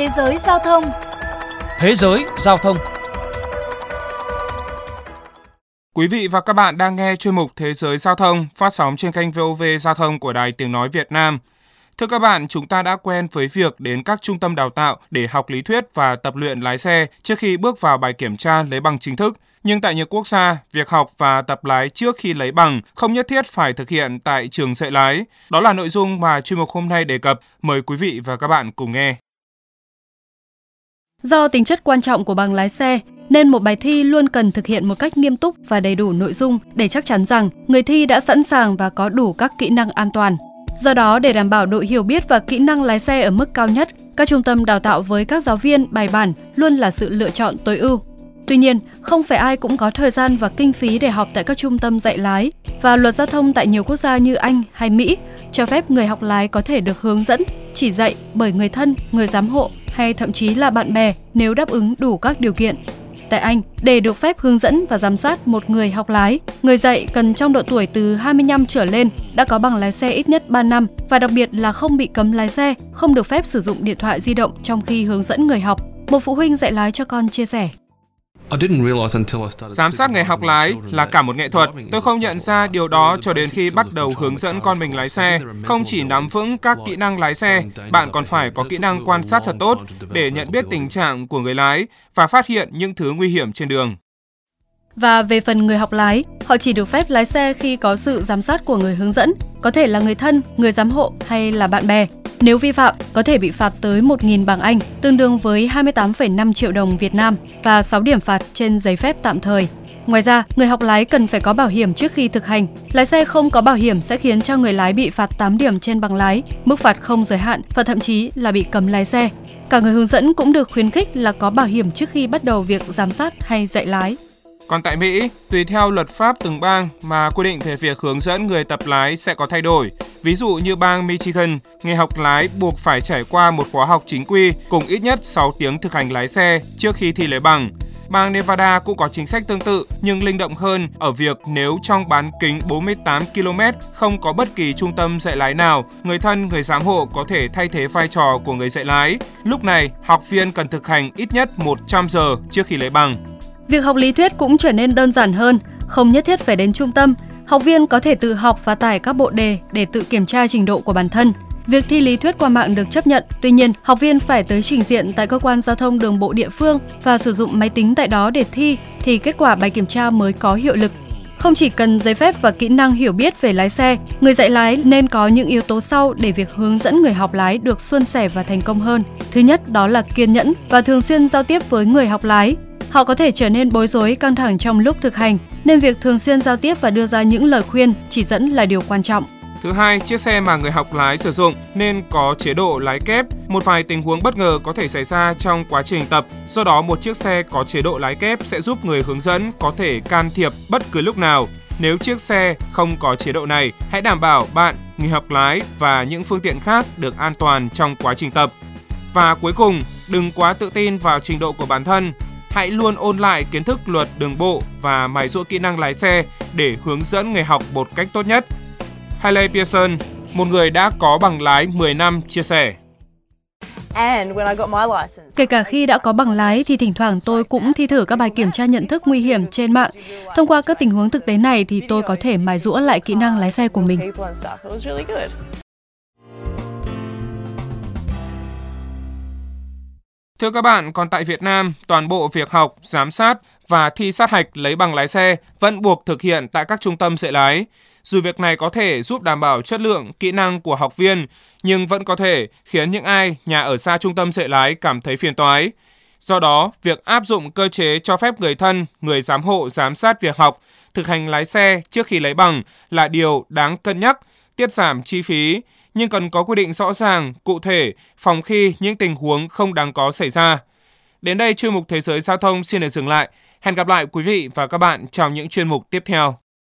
Thế giới giao thông Thế giới giao thông Quý vị và các bạn đang nghe chuyên mục Thế giới giao thông phát sóng trên kênh VOV Giao thông của Đài Tiếng Nói Việt Nam. Thưa các bạn, chúng ta đã quen với việc đến các trung tâm đào tạo để học lý thuyết và tập luyện lái xe trước khi bước vào bài kiểm tra lấy bằng chính thức. Nhưng tại nhiều quốc gia, việc học và tập lái trước khi lấy bằng không nhất thiết phải thực hiện tại trường dạy lái. Đó là nội dung mà chuyên mục hôm nay đề cập. Mời quý vị và các bạn cùng nghe. Do tính chất quan trọng của bằng lái xe, nên một bài thi luôn cần thực hiện một cách nghiêm túc và đầy đủ nội dung để chắc chắn rằng người thi đã sẵn sàng và có đủ các kỹ năng an toàn. Do đó, để đảm bảo độ hiểu biết và kỹ năng lái xe ở mức cao nhất, các trung tâm đào tạo với các giáo viên bài bản luôn là sự lựa chọn tối ưu. Tuy nhiên, không phải ai cũng có thời gian và kinh phí để học tại các trung tâm dạy lái và luật giao thông tại nhiều quốc gia như Anh hay Mỹ cho phép người học lái có thể được hướng dẫn, chỉ dạy bởi người thân, người giám hộ hay thậm chí là bạn bè nếu đáp ứng đủ các điều kiện. Tại Anh, để được phép hướng dẫn và giám sát một người học lái, người dạy cần trong độ tuổi từ 25 trở lên, đã có bằng lái xe ít nhất 3 năm và đặc biệt là không bị cấm lái xe, không được phép sử dụng điện thoại di động trong khi hướng dẫn người học. Một phụ huynh dạy lái cho con chia sẻ. Giám sát người học lái là cả một nghệ thuật. Tôi không nhận ra điều đó cho đến khi bắt đầu hướng dẫn con mình lái xe. Không chỉ nắm vững các kỹ năng lái xe, bạn còn phải có kỹ năng quan sát thật tốt để nhận biết tình trạng của người lái và phát hiện những thứ nguy hiểm trên đường. Và về phần người học lái, họ chỉ được phép lái xe khi có sự giám sát của người hướng dẫn, có thể là người thân, người giám hộ hay là bạn bè. Nếu vi phạm, có thể bị phạt tới 1.000 bảng Anh, tương đương với 28,5 triệu đồng Việt Nam và 6 điểm phạt trên giấy phép tạm thời. Ngoài ra, người học lái cần phải có bảo hiểm trước khi thực hành. Lái xe không có bảo hiểm sẽ khiến cho người lái bị phạt 8 điểm trên bằng lái, mức phạt không giới hạn và thậm chí là bị cấm lái xe. Cả người hướng dẫn cũng được khuyến khích là có bảo hiểm trước khi bắt đầu việc giám sát hay dạy lái. Còn tại Mỹ, tùy theo luật pháp từng bang mà quy định về việc hướng dẫn người tập lái sẽ có thay đổi. Ví dụ như bang Michigan, người học lái buộc phải trải qua một khóa học chính quy cùng ít nhất 6 tiếng thực hành lái xe trước khi thi lấy bằng. Bang Nevada cũng có chính sách tương tự nhưng linh động hơn ở việc nếu trong bán kính 48 km không có bất kỳ trung tâm dạy lái nào, người thân, người giám hộ có thể thay thế vai trò của người dạy lái. Lúc này, học viên cần thực hành ít nhất 100 giờ trước khi lấy bằng. Việc học lý thuyết cũng trở nên đơn giản hơn, không nhất thiết phải đến trung tâm. Học viên có thể tự học và tải các bộ đề để tự kiểm tra trình độ của bản thân. Việc thi lý thuyết qua mạng được chấp nhận, tuy nhiên, học viên phải tới trình diện tại cơ quan giao thông đường bộ địa phương và sử dụng máy tính tại đó để thi thì kết quả bài kiểm tra mới có hiệu lực. Không chỉ cần giấy phép và kỹ năng hiểu biết về lái xe, người dạy lái nên có những yếu tố sau để việc hướng dẫn người học lái được suôn sẻ và thành công hơn. Thứ nhất đó là kiên nhẫn và thường xuyên giao tiếp với người học lái. Họ có thể trở nên bối rối, căng thẳng trong lúc thực hành, nên việc thường xuyên giao tiếp và đưa ra những lời khuyên, chỉ dẫn là điều quan trọng. Thứ hai, chiếc xe mà người học lái sử dụng nên có chế độ lái kép. Một vài tình huống bất ngờ có thể xảy ra trong quá trình tập, do đó một chiếc xe có chế độ lái kép sẽ giúp người hướng dẫn có thể can thiệp bất cứ lúc nào. Nếu chiếc xe không có chế độ này, hãy đảm bảo bạn, người học lái và những phương tiện khác được an toàn trong quá trình tập. Và cuối cùng, đừng quá tự tin vào trình độ của bản thân. Hãy luôn ôn lại kiến thức luật đường bộ và mài giũa kỹ năng lái xe để hướng dẫn người học một cách tốt nhất. Hayley Pearson, một người đã có bằng lái 10 năm, chia sẻ. Kể cả khi đã có bằng lái thì thỉnh thoảng tôi cũng thi thử các bài kiểm tra nhận thức nguy hiểm trên mạng. Thông qua các tình huống thực tế này thì tôi có thể mài giũa lại kỹ năng lái xe của mình. Thưa các bạn, còn tại Việt Nam, toàn bộ việc học, giám sát và thi sát hạch lấy bằng lái xe vẫn buộc thực hiện tại các trung tâm dạy lái. Dù việc này có thể giúp đảm bảo chất lượng kỹ năng của học viên, nhưng vẫn có thể khiến những ai nhà ở xa trung tâm dạy lái cảm thấy phiền toái. Do đó, việc áp dụng cơ chế cho phép người thân, người giám hộ giám sát việc học, thực hành lái xe trước khi lấy bằng là điều đáng cân nhắc, tiết giảm chi phí, nhưng cần có quy định rõ ràng, cụ thể, phòng khi những tình huống không đáng có xảy ra. Đến đây chuyên mục Thế giới Giao thông xin được dừng lại. Hẹn gặp lại quý vị và các bạn trong những chuyên mục tiếp theo.